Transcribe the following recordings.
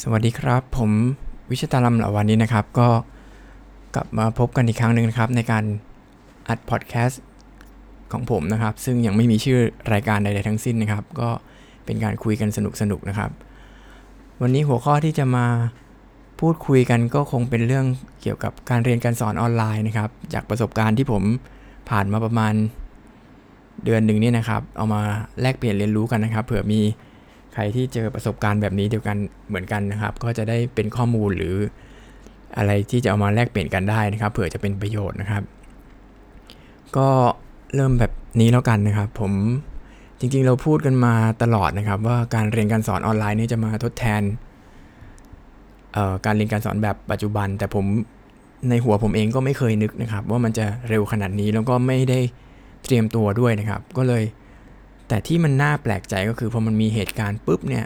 สวัสดีครับ ผมวิชตาลัมเหลาวันนี้นะครับ ก็กลับมาพบกันอีกครั้งหนึ่งนะครับ ในการอัดพอดแคสต์ของผมนะครับ ซึ่งยังไม่มีชื่อรายการใดๆทั้งสิ้นนะครับ ก็เป็นการคุยกันสนุกๆนะครับ วันนี้หัวข้อที่จะมาพูดคุยกันก็คงเป็นเรื่องเกี่ยวกับการเรียนการสอนออนไลน์นะครับ จากประสบการณ์ที่ผมผ่านมาประมาณเดือนหนึ่งนี่นะครับ เอามาแลกเปลี่ยนเรียนรู้กันนะครับ เผื่อมี ใครที่เจอประสบการณ์แบบนี้เดียวกันเหมือนกันนะครับ ก็จะได้เป็นข้อมูลหรืออะไรที่จะเอามาแลกเปลี่ยนกันได้นะครับเผื่อจะเป็นประโยชน์นะครับ ก็เริ่มแบบนี้แล้วกันนะครับ ผมจริงๆ เราพูดกันมาตลอดนะครับ ว่าการเรียนการสอนออนไลน์นี่จะมาทดแทนการเรียนการสอนแบบปัจจุบัน แต่ผมในหัวผมเองก็ไม่เคยนึกนะครับ ว่ามันจะเร็วขนาดนี้แล้วก็ไม่ได้เตรียมตัวด้วยนะครับ ก็เลย แต่ที่มันน่าแปลกใจก็คือพอมันมีเหตุการณ์ปุ๊บเนี่ย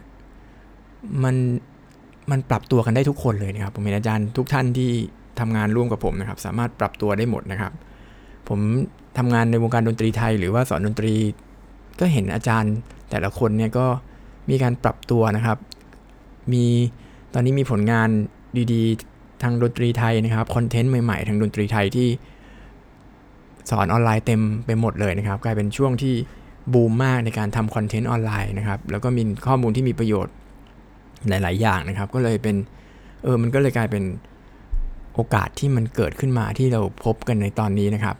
มันมันปรับตัวกันได้ทุกคนเลยนะครับ ผมเห็นอาจารย์ทุกท่านที่ทำงานร่วมกับผมนะครับ สามารถปรับตัวได้หมดนะครับ ผมทำงานในวงการดนตรีไทย หรือว่าสอนดนตรี ก็เห็นอาจารย์แต่ละคนเนี่ยก็มีการปรับตัวนะครับ มีตอนนี้มีผลงานดีๆ ทางดนตรีไทยนะครับคอนเทนต์ใหม่ๆ ทางดนตรีไทยที่สอนออนไลน์เต็มไปหมดเลยนะครับ กลายเป็นช่วงที่ บูมมากในการทำคอนเทนต์ออนไลน์นะครับ แล้วก็มีข้อมูลที่มีประโยชน์หลาย ๆ อย่างนะครับ ก็เลยเป็นเออมันก็เลยกลายเป็นโอกาสที่มันเกิดขึ้นมาที่เราพบกันในตอนนี้นะครับ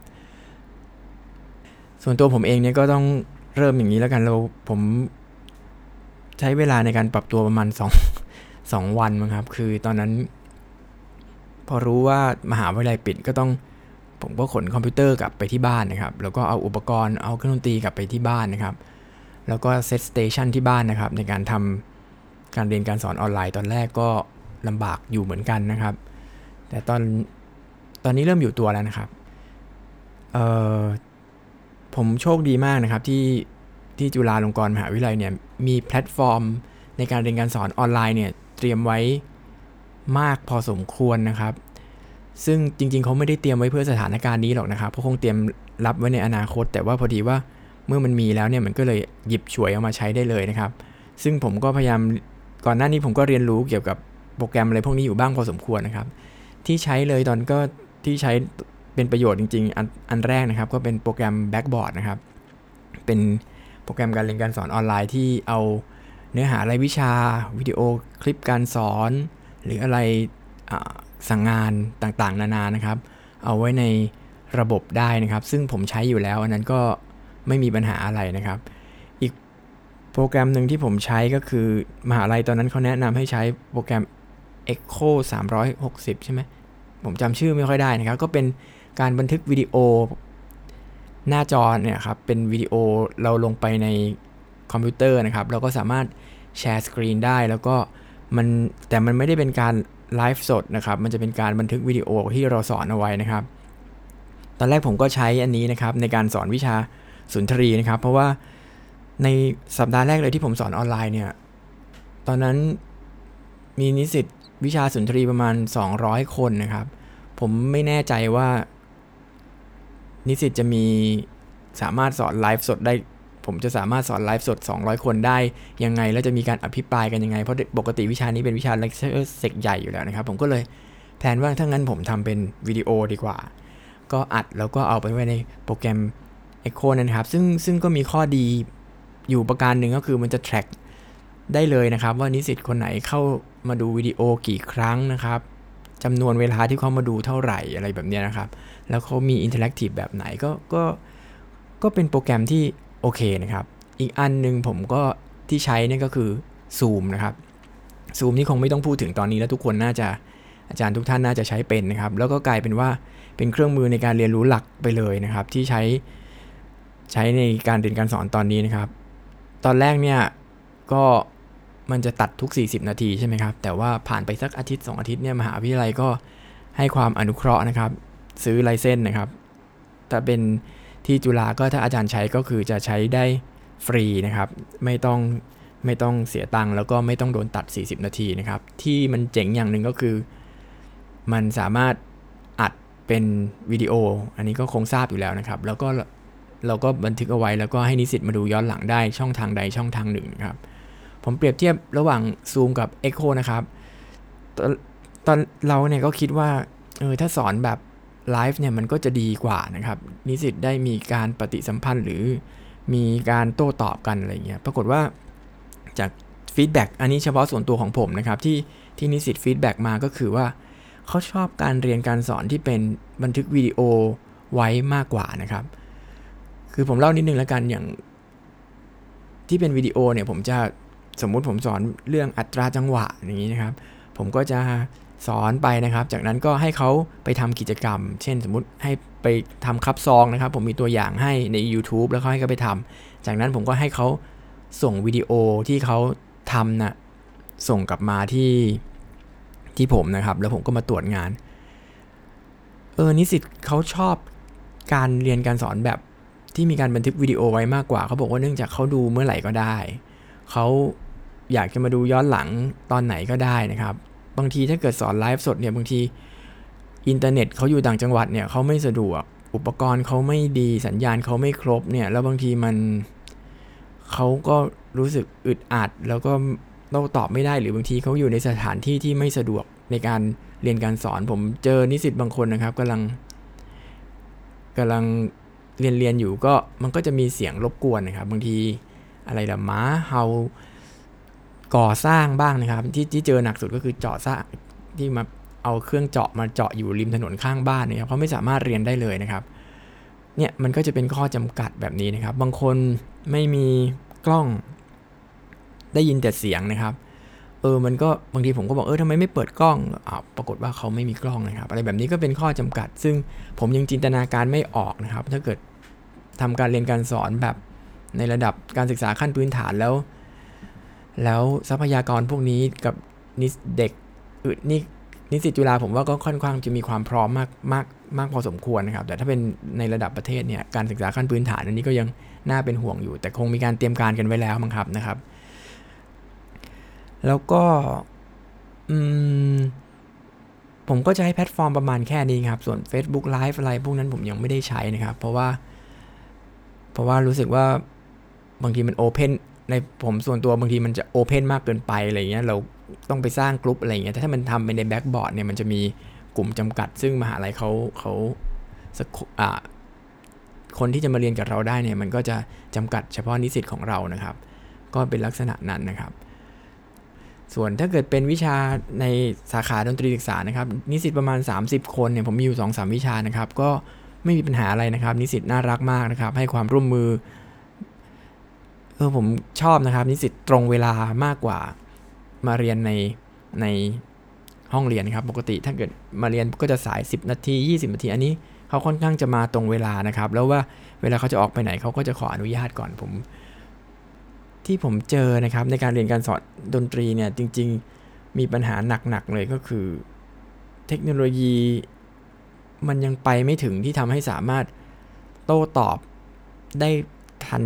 ส่วนตัวผมเองเนี่ยก็ต้องเริ่มอย่างนี้แล้วกันเราผมใช้เวลาในการปรับตัวประมาณ2 2วันมั้งครับ คือตอนนั้น พอรู้ว่ามหาวิทยาลัยปิดก็ต้อง ผมก็ขนคอมพิวเตอร์กลับไปที่บ้านนะครับ แล้วก็เอาอุปกรณ์เอาเครื่องดนตรีกลับไปที่บ้านนะครับ แล้วก็ set station ที่บ้านนะครับ ในการทำการเรียนการสอนออนไลน์ตอนแรกก็ลำบากอยู่เหมือนกันนะครับ แต่ตอนตอนนี้เริ่มอยู่ตัวแล้วนะครับเอ่อผมโชคดีมากนะครับที่ที่จุฬาลงกรณ์มหาวิทยาลัยเนี่ยมีแพลตฟอร์ม ในการเรียนการสอนออนไลน์เนี่ยเตรียมไว้มากพอสมควรนะครับ ซึ่งจริง ๆ เขาไม่ได้เตรียมไว้เพื่อสถานการณ์นี้หรอกนะครับเขาคงเตรียมรับไว้ในอนาคต แต่ว่าพอดีว่าเมื่อมันมีแล้วเนี่ยมันก็เลยหยิบฉวยเอามาใช้ได้เลยนะครับ ซึ่งผมก็พยายามก่อนหน้านี้ผมก็เรียนรู้เกี่ยวกับโปรแกรมอะไรพวกนี้อยู่บ้างพอสมควรนะครับ ที่ใช้เลยตอนก็ที่ใช้เป็นประโยชน์จริง ๆ อันอันแรกนะครับ ก็เป็นโปรแกรม Backboard นะครับ เป็นโปรแกรมการเรียนการสอนออนไลน์ที่เอาเนื้อหารายวิชา วิดีโอคลิปการสอน หรืออะไร สั่งงานต่างๆ นานานะครับ เอาไว้ในระบบได้นะครับ ซึ่งผมใช้อยู่แล้ว อันนั้นก็ไม่มีปัญหาอะไรนะครับ อีกโปรแกรมหนึ่งที่ผมใช้ก็คือมหาลัยตอนนั้นเขาแนะนำให้ใช้โปรแกรม Echo 360 ใช่ไหมผมจำชื่อไม่ค่อยได้นะครับ ก็เป็นการบันทึกวิดีโอหน้าจอเนี่ยครับ เป็นวิดีโอเราลงไปในคอมพิวเตอร์นะครับ เราก็สามารถ share screen ได้แล้วก็มันแต่มันไม่ได้เป็นการ ไลฟ์สดนะครับมันจะเป็นการบันทึกวิดีโอที่เราสอนเอาไว้นะครับ ตอนแรกผมก็ใช้อันนี้นะครับในการสอนวิชาสุนทรีย์นะครับ เพราะว่าในสัปดาห์แรกเลยที่ผมสอนออนไลน์เนี่ยตอนนั้นมีนิสิตวิชาสุนทรีย์ประมาณ 200 คนนะครับ ผมไม่แน่ใจว่า นิสิตจะมีสามารถสอนไลฟ์สดได้ ผมจะสามารถสอนไลฟ์สด 200 คนได้ยังไง แล้วจะมีการอภิปรายกันยังไง เพราะปกติวิชานี้เป็นวิชา lecture sec ใหญ่อยู่แล้วนะครับ ผมก็เลย plan ว่าถ้างั้นผมทำเป็นวิดีโอดีกว่า ก็อัดแล้วก็เอาไปไว้ในโปรแกรม Echo นะครับ ซึ่งซึ่งก็มีข้อดีอยู่ประการหนึ่งก็คือมันจะ track ได้เลยนะครับ ว่านิสิตคนไหนเข้ามาดูวิดีโอกี่ครั้งนะครับจำนวนเวลาที่เขามาดูเท่าไหร่อะไรแบบนี้นะครับ แล้วเขามี interactive แบบไหนก็ก็ก็เป็นโปรแกรมที่ โอเคนะครับ อีกอันนึงผมก็ที่ใช้นี่ก็คือ Zoom นะครับ Zoom นี่คงไม่ต้องพูดถึงตอนนี้แล้วทุกคนน่าจะอาจารย์ทุกท่านน่าจะใช้เป็นนะครับ แล้วก็กลายเป็นว่าเป็นเครื่องมือในการเรียนรู้หลักไปเลยนะครับ ที่ใช้ใช้ในการเรียนการสอนตอนนี้นะครับ ตอนแรกเนี่ยก็มันจะตัดทุก 40 นาทีใช่ไหมครับ แต่ว่าผ่านไปสักอาทิตย์ 2 อาทิตย์เนี่ยมหาวิทยาลัยก็ให้ความอนุเคราะห์นะครับ ซื้อไลเซนส์นะครับ แต่เป็น ที่จุฬาก็ถ้าอาจารย์ใช้ก็คือจะใช้ได้ฟรีนะครับ ไม่ต้องไม่ต้องเสียตังค์แล้วก็ไม่ต้องโดนตัด 40 นาทีนะครับ ที่มันเจ๋งอย่างหนึ่งก็คือ มันสามารถอัดเป็นวิดีโอ อันนี้ก็คงทราบอยู่แล้วนะครับ แล้วก็เราก็บันทึกเอาไว้แล้วก็ให้นิสิตมาดูย้อนหลังได้ช่องทางใดช่องทางหนึ่งครับ ผมเปรียบเทียบระหว่าง Zoom กับ Echo นะครับ ตอนตอนเราเนี่ยก็คิดว่าเออถ้าสอนแบบ ไลฟ์เนี่ยมันก็จะดีกว่านะครับนิสิตได้มีการปฏิสัมพันธ์หรือมีการโต้ตอบกันอะไรเงี้ยปรากฏว่าจาก feedback อันนี้เฉพาะส่วนตัวของผมนะครับ ที่ที่นิสิตฟีดแบ็กมาก็คือว่าเขาชอบการเรียนการสอนที่เป็นบันทึกวิดีโอไว้มากกว่านะครับ คือผมเล่านิดนึงแล้วกันอย่างที่เป็นวิดีโอเนี่ยผมจะสมมุติผมสอนเรื่องอัตราจังหวะอย่างนี้นะครับ ผมก็จะ สอนไปนะครับ จากนั้นก็ให้เขาไปทำกิจกรรม เช่นสมมุติให้ไปทำคับซองนะครับ ผมมีตัวอย่างให้ใน YouTube แล้วเขาให้เขาไปทำจากนั้นผมก็ให้เขาส่งวิดีโอที่เขาทำน่ะส่งกลับมาที่ที่ผมนะครับ แล้วผมก็มาตรวจงาน เออนิสิตเขาชอบการเรียนการสอนแบบที่มีการบันทึกวิดีโอไว้มากกว่าเขาบอกว่าเนื่องจากเขาดูเมื่อไหร่ก็ได้เขาอยากจะมาดูย้อนหลังตอนไหนก็ได้นะครับ บางทีถ้าเกิดสอนไลฟ์สดเนี่ยบางทีอินเทอร์เน็ตเขาอยู่ต่างจังหวัดเนี่ยเขาไม่สะดวก อุปกรณ์เขาไม่ดีสัญญาณเขาไม่ครบเนี่ย แล้วบางทีมันเขาก็รู้สึกอึดอัด แล้วก็โต้ตอบไม่ได้หรือบางทีเขาอยู่ในสถานที่ที่ไม่สะดวกในการเรียนการสอน ผมเจอนิสิตบางคนนะครับกำลังกำลังเรียนเรียนอยู่ก็มันก็จะมีเสียงรบกวนนะครับ บางทีอะไรละม้าเฮา ก่อสร้างบ้างนะครับ ที่ที่เจอหนักสุดก็คือเจาะสร้างที่มาเอาเครื่องเจาะมาเจาะอยู่ริมถนนข้างบ้านนะครับเขาไม่สามารถเรียนได้เลยนะครับเนี่ยมันก็จะเป็นข้อจำกัดแบบนี้นะครับ บางคนไม่มีกล้องได้ยินแต่เสียงนะครับ เออมันก็บางทีผมก็บอกเออทำไมไม่เปิดกล้องอ่าปรากฏว่าเขาไม่มีกล้องนะครับ อะไรแบบนี้ก็เป็นข้อจำกัด ซึ่งผมยังจินตนาการไม่ออกนะครับ ถ้าเกิดทำการเรียนการสอนแบบในระดับการศึกษาขั้นพื้นฐานแล้ว แล้วทรัพยากรพวกนี้กับนิสเด็กอึนี่นิสิตจุฬาผมว่าก็ค่อนข้างจะมีความพร้อมมากมากมากพอสมควรนะครับ แต่ถ้าเป็นในระดับประเทศเนี่ยการศึกษาขั้นพื้นฐานอันนี้ก็ยังน่าเป็นห่วงอยู่ แต่คงมีการเตรียมการกันไว้แล้วมั้งครับนะครับ แล้วก็ผมก็จะให้แพลตฟอร์มประมาณแค่นี้ครับ ส่วน Facebook Live อะไรพวกนั้นผมยังไม่ได้ใช้นะครับ เพราะว่า เพราะว่ารู้สึกว่าบางทีมัน open ในผมส่วนตัวบางทีมันจะ open มากเกินไปอะไรเงี้ยเราต้องไปสร้างกลุ่มอะไรเงี้ยแต่ถ้ามันทำไปใน Blackboard เนี่ยมันจะมีกลุ่มจำกัด ซึ่งมหาลัยเขาเขาอ่าคนที่จะมาเรียนกับเราได้เนี่ยมันก็จะจำกัดเฉพาะนิสิตของเรานะครับ ก็เป็นลักษณะนั้นนะครับ ส่วนถ้าเกิดเป็นวิชาในสาขาดนตรีศึกษานะครับ นิสิตประมาณ 30 คนเนี่ยผมมีอยู่2สวิชานะครับ ก็ไม่มีปัญหาอะไรนะครับ นิสิตน่ารักมากนะครับ ให้ความร่วมมือ เออผมชอบนะครับ นิสิตตรงเวลามากกว่ามาเรียนในในห้องเรียนครับ ปกติถ้าเกิดมาเรียนก็จะสาย 10 นาที 20 นาที อันนี้เขาค่อนข้างจะมาตรงเวลานะครับ แล้วว่าเวลาเขาจะออกไปไหนเขาก็จะขออนุญาตก่อนผม ที่ผมเจอนะครับ ในการเรียนการสอนดนตรีเนี่ยจริง ๆมีปัญหาหนักๆเลยก็คือ เทคโนโลยีมันยังไปไม่ถึงที่ทำให้สามารถโต้ตอบได้ทัน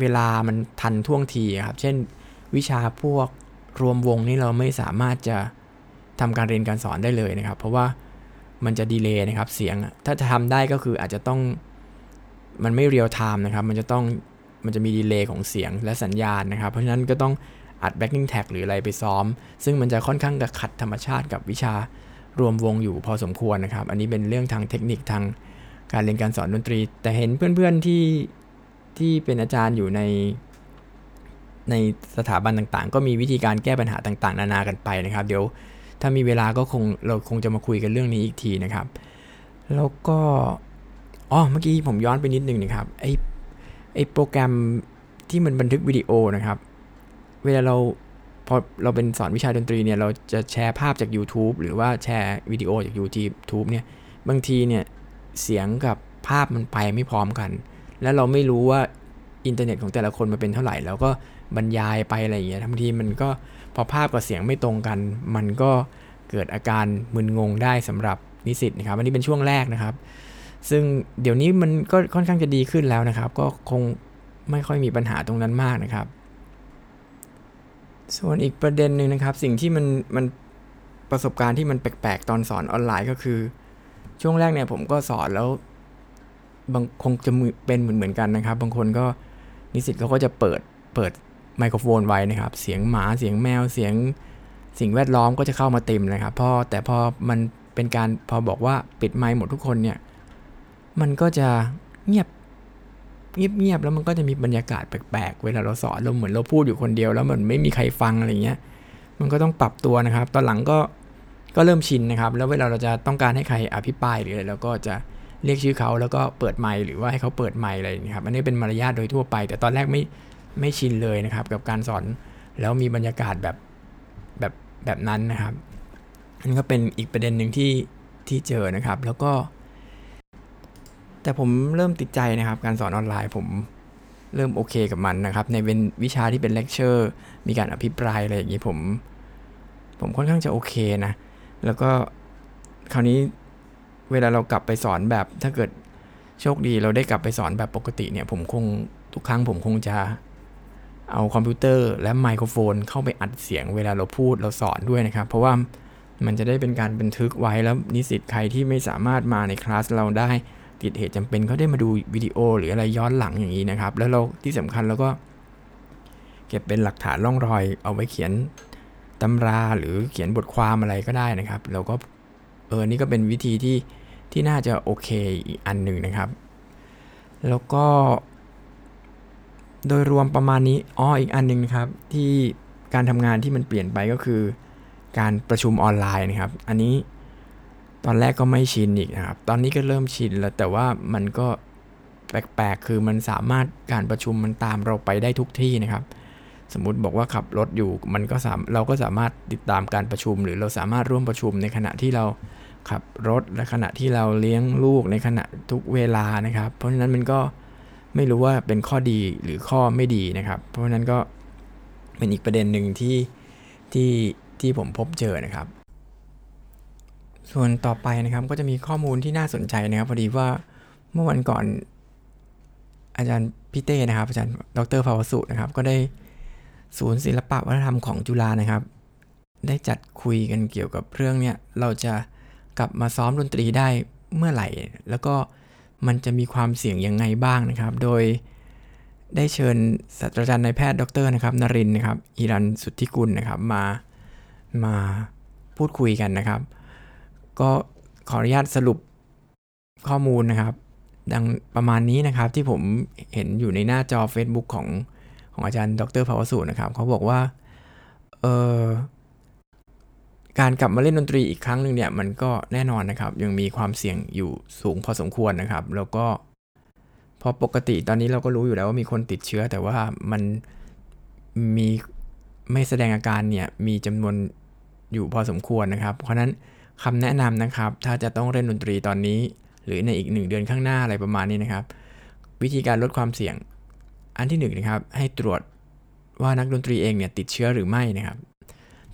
เวลามันทันท่วงทีครับ เช่น วิชาพวกรวมวงนี่เราไม่สามารถจะทำการเรียนการสอนได้เลยนะครับ เพราะว่ามันจะ delay นะครับ เสียง ถ้าจะทำได้ก็คืออาจจะต้องมันไม่ real time นะครับ มันจะต้องมันจะมี delay ของเสียงและสัญญาณนะครับ เพราะฉะนั้นก็ต้องอัด backing track หรืออะไรไปซ้อม ซึ่งมันจะค่อนข้างขัดธรรมชาติกับวิชารวมวงอยู่พอสมควรนะครับ อันนี้เป็นเรื่องทางเทคนิคทางการเรียนการสอนดนตรี แต่เห็นเพื่อนๆที่ ที่เป็นอาจารย์อยู่ใน ในสถาบันต่างๆ ก็มีวิธีการแก้ปัญหาต่างๆ นานากันไปนะครับ เดี๋ยวถ้ามีเวลาก็คงเราคงจะมาคุยกันเรื่องนี้อีกทีนะครับ แล้วก็อ๋อเมื่อกี้ผมย้อนไปนิดนึงนะครับไอไอโปรแกรมที่มันบันทึกวิดีโอนะครับ เวลาเราพอเราเป็นสอนวิชาดนตรีเนี่ยเราจะแชร์ภาพจาก YouTube หรือว่าแชร์วิดีโอจาก YouTube เนี่ยบางทีเนี่ยเสียงกับภาพมันไปไม่พร้อมกัน แล้วเราไม่รู้ว่าอินเทอร์เน็ตของแต่ละคนมาเป็นเท่าไหร่ แล้วก็บรรยายไปอะไรอย่างเงี้ยบางทีมันก็พอภาพกับเสียงไม่ตรงกัน มันก็เกิดอาการมึนงงได้สำหรับนิสิตนะครับ อันนี้เป็นช่วงแรกนะครับ ซึ่งเดี๋ยวนี้มันก็ค่อนข้างจะดีขึ้นแล้วนะครับ ก็คงไม่ค่อยมีปัญหาตรงนั้นมากนะครับ ส่วนอีกประเด็นหนึ่งนะครับ สิ่งที่มันมันประสบการณ์ที่มันแปลกๆ ตอนสอนออนไลน์ก็คือ ช่วงแรกเนี่ยผมก็สอนแล้ว บางคงจะเป็นเหมือนเหมือนกันนะครับ บางคนก็นิสิตเขาก็จะเปิดเปิดไมโครโฟนไว้นะครับ เสียงหมาเสียงแมวเสียงสิ่งแวดล้อมก็จะเข้ามาเต็มนะครับพอแต่พอมันเป็นการพอบอกว่าปิดไมค์หมดทุกคนเนี่ยมันก็จะเงียบเงียบๆแล้วมันก็จะมีบรรยากาศแปลกๆ เวลาเราสอนเราเหมือนเราพูดอยู่คนเดียวแล้วมันไม่มีใครฟังอะไรเงี้ย มันก็ต้องปรับตัวนะครับ ตอนหลังก็ก็เริ่มชินนะครับ แล้วเวลาเราจะต้องการให้ใครอภิปรายหรืออะไรเราก็จะ เรียกชื่อเขาแล้วก็เปิดไมค์หรือว่าให้เขาเปิดไมค์อะไรนะครับอันนี้เป็นมารยาทโดยทั่วไป แต่ตอนแรกไม่ไม่ชินเลยนะครับ กับการสอนแล้วมีบรรยากาศแบบแบบแบบนั้นนะครับอันนี้ก็เป็นอีกประเด็นหนึ่งที่ที่เจอนะครับ แล้วก็ แต่ผมเริ่มติดใจนะครับ การสอนออนไลน์ผมเริ่มโอเคกับมันนะครับ ในเป็นวิชาที่เป็นเลคเชอร์มีการอภิปรายอะไรอย่างนี้ผม ผมค่อนข้างจะโอเคนะ แล้วก็คราวนี้ เวลาเรากลับไปสอนแบบถ้าเกิดโชคดีเราได้กลับไปสอนแบบปกติเนี่ย ผมคงทุกครั้งผมคงจะเอาคอมพิวเตอร์และไมโครโฟนเข้าไปอัดเสียงเวลาเราพูดเราสอนด้วยนะครับ เพราะว่ามันจะได้เป็นการบันทึกไว้แล้วนิสิตใครที่ไม่สามารถมาในคลาสเราได้ติดเหตุจำเป็นเขาได้มาดูวิดีโอหรืออะไรย้อนหลังอย่างนี้นะครับ แล้วเราที่สำคัญเราก็ เก็บเป็นหลักฐานร่องรอย เอาไว้เขียนตำราหรือเขียนบทความอะไรก็ได้นะครับ เราก็ เออนี่ก็เป็นวิธีที่ที่น่าจะโอเคอีกอันหนึ่งนะครับ แล้วก็ โดยรวมประมาณนี้อ๋ออีกอันหนึ่งนะครับ ที่การทำงานที่มันเปลี่ยนไปก็คือ การประชุมออนไลน์นะครับ อันนี้ตอนแรกก็ไม่ชินอีกนะครับ ตอนนี้ก็เริ่มชินแล้วแต่ว่ามันก็แปลกๆ คือมันสามารถการประชุมมันตามเราไปได้ทุกที่นะครับ สมมติบอกว่าขับรถอยู่ มันก็สามเราก็สามารถติดตามการประชุม หรือเราสามารถร่วมประชุมในขณะที่เรา ขับรถและขณะที่เราเลี้ยงลูกในขณะทุกเวลานะครับ เพราะฉะนั้นมันก็ไม่รู้ว่าเป็นข้อดีหรือข้อไม่ดีนะครับ เพราะฉะนั้นก็เป็นอีกประเด็นหนึ่งที่ที่ที่ผมพบเจอนะครับ ส่วนต่อไปนะครับก็จะมีข้อมูลที่น่าสนใจนะครับ พอดีว่าเมื่อวันก่อนอาจารย์พี่เต้นะครับ อาจารย์ดรภาวสุนะครับ ก็ได้ศูนย์ศิลปะวัฒนธรรมของจุฬานะครับ ได้จัดคุยกันเกี่ยวกับเรื่องเนี้ยเราจะ กลับมาซ้อมดนตรีได้เมื่อไหร่ แล้วก็มันจะมีความเสี่ยงยังไงบ้างนะครับ โดยได้เชิญศาสตราจารย์นายแพทย์ดรนะครับนรินนะครับอิรันสุทธิกุลนะครับมามาพูดคุยกันนะครับ ก็ขออนุญาตสรุปข้อมูลนะครับ ดังประมาณนี้นะครับที่ผมเห็นอยู่ในหน้าจอ Facebook ของของอาจารย์ดรภาวสุนะครับเขาบอกว่าเออ การกลับมาเล่นดนตรีอีกครั้งหนึ่งเนี่ยมันก็แน่นอนนะครับ ยังมีความเสี่ยงอยู่สูงพอสมควรนะครับ แล้วก็พอปกติตอนนี้เราก็รู้อยู่แล้วว่ามีคนติดเชื้อ แต่ว่ามันมีไม่แสดงอาการเนี่ยมีจำนวนอยู่พอสมควรนะครับ เพราะนั้นคำแนะนำนะครับ ถ้าจะต้องเล่นดนตรีตอนนี้ หรือในอีกหนึ่งเดือนข้างหน้าอะไรประมาณนี้นะครับ วิธีการลดความเสี่ยงอันที่1นนะครับ ให้ตรวจว่านักดนตรีเองเนี่ยติดเชื้อหรือไม่นะครับ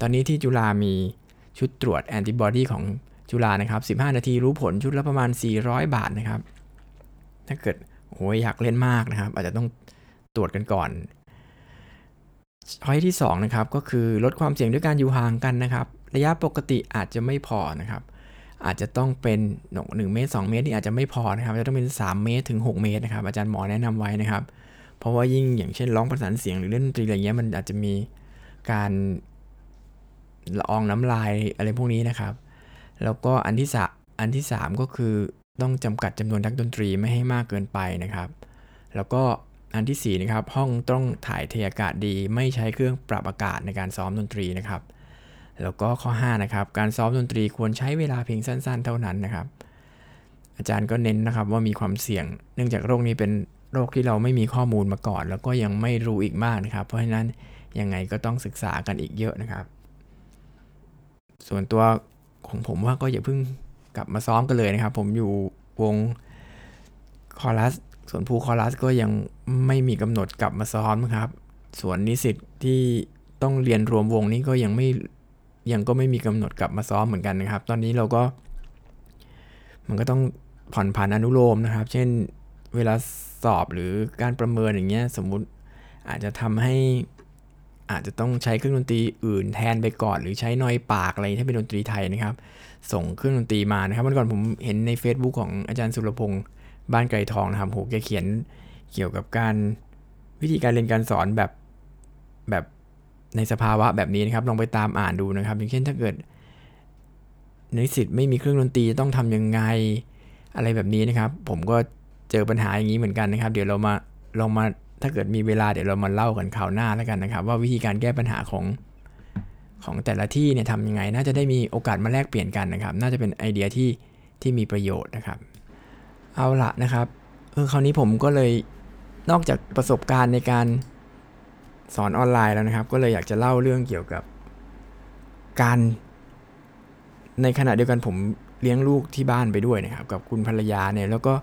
ตอนนี้ที่จุฬามี ชุดตรวจแอนติบอดีของจุฬานะครับ 15 นาทีรู้ผลชุดละประมาณ 400 บาทนะครับ ถ้าเกิดโอ้ยอยากเล่นมากนะครับ อาจจะต้องตรวจกันก่อนช้อที่2นะครับก็คือลดความเสี่ยงด้วยการอยู่ห่างกันนะครับ ระยะปกติอาจจะไม่พอนะครับ อาจจะต้องเป็นหนึ่งเมตร 2 เมตรที่อาจจะไม่พอนะครับจะต้องเป็น 3 เมตรถึง 6 เมตรนะครับ อาจารย์หมอแนะนำไว้นะครับ เพราะว่ายิ่งอย่างเช่นร้องประสานเสียงหรือเล่นดนตรีอะไรเงี้ยมันอาจจะมีการ ละอองน้ำลายอะไรพวกนี้นะครับ แล้วก็อันที่สอันที่ 3 ก็คือต้องจำกัดจำนวนนักดนตรีไม่ให้มากเกินไปนะครับ แล้วก็อันที่4นะครับห้องต้องถ่ายเทอากาศดี ไม่ใช้เครื่องปรับอากาศในการซ้อมดนตรีนะครับ แล้วก็ข้อ5นะครับการซ้อมดนตรีควรใช้เวลาเพียงสั้น ๆ เท่านั้นนะครับ อาจารย์ก็เน้นนะครับว่ามีความเสี่ยง เนื่องจากโรคนี้เป็นโรคที่เราไม่มีข้อมูลมาก่อน แล้วก็ยังไม่รู้อีกมากนะครับ เพราะฉะนั้นยังไงก็ต้องศึกษากันอีกเยอะนะครับ ส่วนตัวของผมว่าก็อย่าเพิ่งกลับมาซ้อมกันเลยนะครับ ผมอยู่วงคอรัสส่วนภูคอรัสก็ยังไม่มีกำหนดกลับมาซ้อมครับ ส่วนนิสิตที่ต้องเรียนรวมวงนี้ก็ยังไม่ยังก็ไม่มีกำหนดกลับมาซ้อมเหมือนกันนะครับ ตอนนี้เราก็ มันก็ต้องผ่อนผันอนุโลมนะครับ เช่นเวลาสอบหรือการประเมินอย่างเงี้ย สมมุติอาจจะทำให้ อาจจะต้องใช้เครื่องดนตรีอื่นแทนไปก่อน หรือใช้นอยปากอะไรถ้าเป็นดนตรีไทยนะครับ ส่งเครื่องดนตรีมานะครับเมื่อก่อนผมเห็นใน Facebook ของอาจารย์สุรพงศ์บ้านไกรทองนะครับโหแกเขียนเกี่ยวกับการวิธีการเรียนการสอนแบบแบบในสภาวะแบบนี้นะครับลองไปตามอ่านดูนะครับ อย่างเช่นถ้าเกิดนิสิตไม่มีเครื่องดนตรีจะต้องทำยังไงอะไรแบบนี้นะครับ ผมก็เจอปัญหาอย่างนี้เหมือนกันนะครับ เดี๋ยวเรามาลองมา ถ้าเกิดมีเวลาเดี๋ยวเรามาเล่ากันข่าวหน้าแล้วกันนะครับ ว่าวิธีการแก้ปัญหาของของแต่ละที่เนี่ยทำยังไง น่าจะได้มีโอกาสมาแลกเปลี่ยนกันนะครับ น่าจะเป็นไอเดียที่ที่มีประโยชน์นะครับ เอาละนะครับเออคราวนี้ผมก็เลยนอกจากประสบการณ์ในการสอนออนไลน์แล้วนะครับ ก็เลยอยากจะเล่าเรื่องเกี่ยวกับการ ในขณะเดียวกันผมเลี้ยงลูกที่บ้านไปด้วยนะครับ กับคุณภรรยาเนี่ยแล้วก็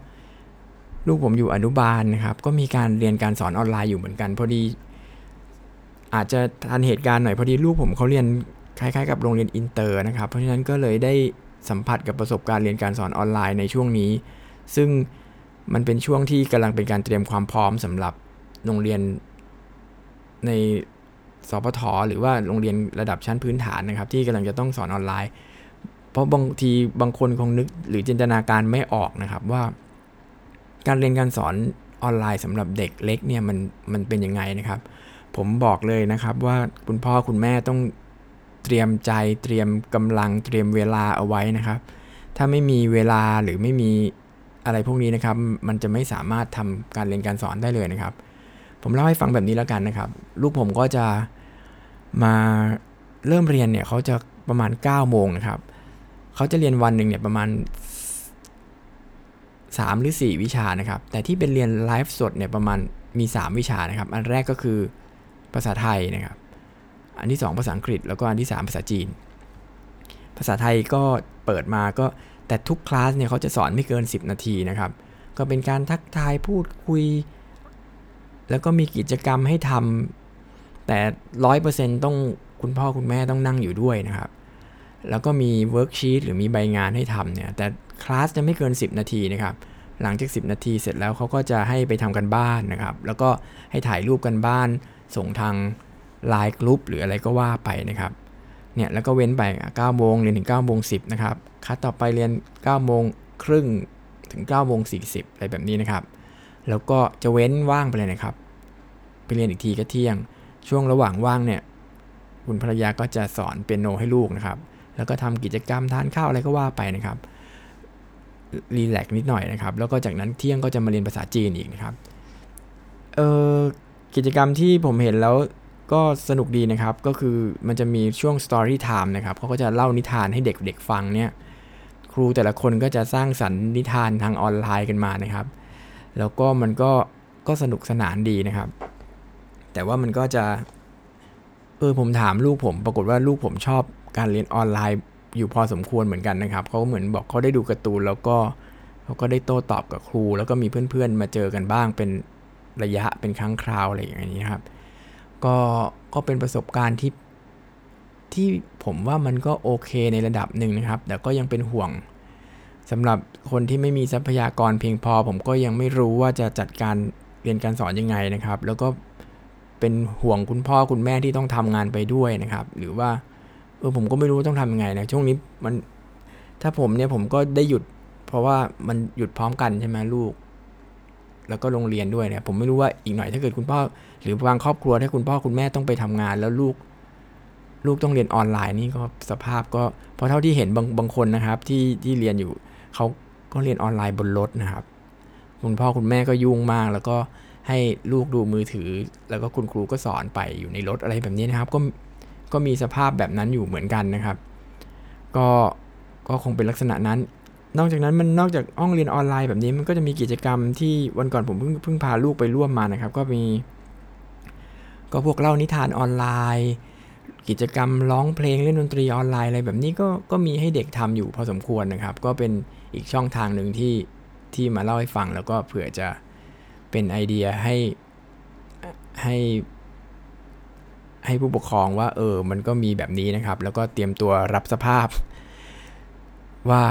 ลูกผมอยู่อนุบาลนะครับ ก็มีการเรียนการสอนออนไลน์อยู่เหมือนกัน พอดี อาจจะทันเหตุการณ์หน่อยพอดีลูกผมเขาเรียนคล้ายๆ กับโรงเรียนอินเตอร์นะครับ เพราะฉะนั้นก็เลยได้สัมผัสกับประสบการณ์เรียนการสอนออนไลน์ในช่วงนี้ ซึ่งมันเป็นช่วงที่กำลังเป็นการเตรียมความพร้อมสำหรับโรงเรียนในสพทหรือว่าโรงเรียนระดับชั้นพื้นฐานนะครับ ที่กำลังจะต้องสอนออนไลน์ เพราะบางทีบางคนคงนึกหรือจินตนาการไม่ออกนะครับว่า การเรียนการสอนออนไลน์สำหรับเด็กเล็กเนี่ยมันมันเป็นยังไงนะครับ ผมบอกเลยนะครับว่าคุณพ่อคุณแม่ต้องเตรียมใจเตรียมกำลังเตรียมเวลาเอาไว้นะครับ ถ้าไม่มีเวลาหรือไม่มีอะไรพวกนี้นะครับ มันจะไม่สามารถทำการเรียนการสอนได้เลยนะครับ ผมเล่าให้ฟังแบบนี้แล้วกันนะครับ ลูกผมก็จะมาเริ่มเรียนเนี่ยเขาจะประมาณ9โมงนะครับเขาจะเรียนวันหนึ่งเนี่ยประมาณ 3 หรือ 4 วิชานะครับ แต่ที่เป็นเรียนไลฟ์สดเนี่ยประมาณมี 3 วิชานะครับ อันแรกก็คือภาษาไทยนะครับ อันที่ 2 ภาษาอังกฤษ แล้วก็อันที่ 3 ภาษาจีน ภาษาไทยก็เปิดมาก็แต่ทุกคลาสเนี่ยเขาจะสอนไม่เกิน 10 นาทีนะครับ ก็เป็นการทักทายพูดคุย แล้วก็มีกิจกรรมให้ทำแต่ร้อยเปอร์เซ็นต์ต้องคุณพ่อคุณแม่ต้องนั่งอยู่ด้วยนะครับ แล้วก็มี worksheet หรือมีใบงานให้ทำเนี่ยแต่คลาสจะไม่เกิน 10 นาทีนะครับหลังจาก 10 นาทีเสร็จแล้วเขาก็จะให้ไปทำการบ้านนะครับ แล้วก็ให้ถ่ายรูปการบ้าน ส่งทางไลน์กลุ่มหรืออะไรก็ว่าไปนะครับเนี่ยแล้วก็เว้นไป9โมงเรียนถึง9โมง10นะครับคัดต่อไปเรียน9โมงครึ่งถึง9โมง40อะไรแบบนี้นะครับ แล้วก็จะเว้นว่างไปเลยนะครับ ไปเรียนอีกทีก็เที่ยง ช่วงระหว่างว่างเนี่ยคุณภรรยาก็จะสอนเปียโนให้ลูกนะครับ แล้วก็ทำกิจกรรมทานข้าวอะไรก็ว่าไปนะครับรีแลกนิดหน่อยนะครับ แล้วก็จากนั้นเที่ยงก็จะมาเรียนภาษาจีนอีกนะครับเออกิจกรรมที่ผมเห็นแล้วก็สนุกดีนะครับ ก็คือมันจะมีช่วง Story Time นะครับเขาก็จะเล่านิทานให้เด็กๆฟังเนี่ย ครูแต่ละคนก็จะสร้างสรรค์นิทานทางออนไลน์กันมานะครับ แล้วก็มันก็ก็สนุกสนานดีนะครับ แต่ว่ามันก็จะ เออผมถามลูกผม ปรากฏว่าลูกผมชอบ การเรียนออนไลน์อยู่พอสมควรเหมือนกันนะครับเขาเหมือนบอกเขาได้ดูการ์ตูนแล้วก็เขาก็ได้โต้ตอบกับครู แล้วก็มีเพื่อนๆ มาเจอกันบ้างเป็นระยะเป็นครั้งคราวอะไรอย่างนี้ครับ ก็ก็เป็นประสบการณ์ที่ที่ผมว่ามันก็โอเคในระดับหนึ่งนะครับ แต่ก็ยังเป็นห่วงสำหรับคนที่ไม่มีทรัพยากรเพียงพอ ผมก็ยังไม่รู้ว่าจะจัดการเรียนการสอนยังไงนะครับ แล้วก็เป็นห่วงคุณพ่อคุณแม่ที่ต้องทำงานไปด้วยนะครับ หรือว่า เออผมก็ไม่รู้ต้องทำยังไงนะช่วงนี้มัน ถ้าผมเนี่ยผมก็ได้หยุด เพราะว่ามันหยุดพร้อมกันใช่ไหมลูก แล้วก็โรงเรียนด้วยเนี่ย ผมไม่รู้ว่าอีกหน่อยถ้าเกิดคุณพ่อ หรือบางครอบครัวถ้าคุณพ่อคุณแม่ต้องไปทำงานแล้วลูก ลูกต้องเรียนออนไลน์นี่ก็สภาพก็เพราะเท่าที่เห็นบางบางคนนะครับ ที่ที่เรียนอยู่เขาก็เรียนออนไลน์บนรถนะครับ คุณพ่อคุณแม่ก็ยุ่งมาก แล้วก็ให้ลูกดูมือถือ แล้วก็คุณครูก็สอนไปอยู่ในรถอะไรแบบนี้นะครับ ก็ ก็มีสภาพแบบนั้นอยู่เหมือนกันนะครับ ก็ก็คงเป็นลักษณะนั้น นอกจากนั้นมันนอกจากห้องเรียนออนไลน์แบบนี้มันก็จะมีกิจกรรมที่วันก่อนผมเพิ่งเพิ่งพาลูกไปร่วมมานะครับ ก็มี ก็พวกเล่านิทานออนไลน์ กิจกรรมร้องเพลงเล่นดนตรีออนไลน์อะไรแบบนี้ก็ก็มีให้เด็กทำอยู่พอสมควรนะครับ ก็เป็นอีกช่องทางหนึ่งที่ที่มาเล่าให้ฟังแล้วก็เผื่อจะเป็นไอเดียให้ให้ ให้ผู้ปกครองว่า เออ มันก็มีแบบนี้นะครับ แล้วก็เตรียมตัวรับสภาพ ว่า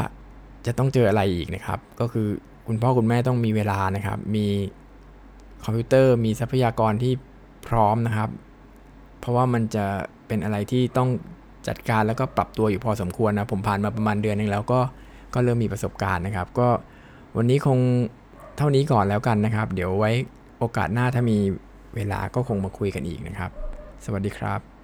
จะต้องเจออะไรอีกนะครับ ก็คือคุณพ่อคุณแม่ต้องมีเวลานะครับ มีคอมพิวเตอร์ มีทรัพยากรที่พร้อมนะครับ เพราะว่ามันจะเป็นอะไรที่ต้องจัดการแล้วก็ปรับตัวอยู่พอสมควรนะ ผมผ่านมาประมาณเดือนนึงแล้วก็ก็เริ่มมีประสบการณ์นะครับ ก็วันนี้คงเท่านี้ก่อนแล้วกันนะครับ เดี๋ยวไว้โอกาสหน้าถ้ามีเวลาก็คงมาคุยกันอีกนะครับ สวัสดีครับ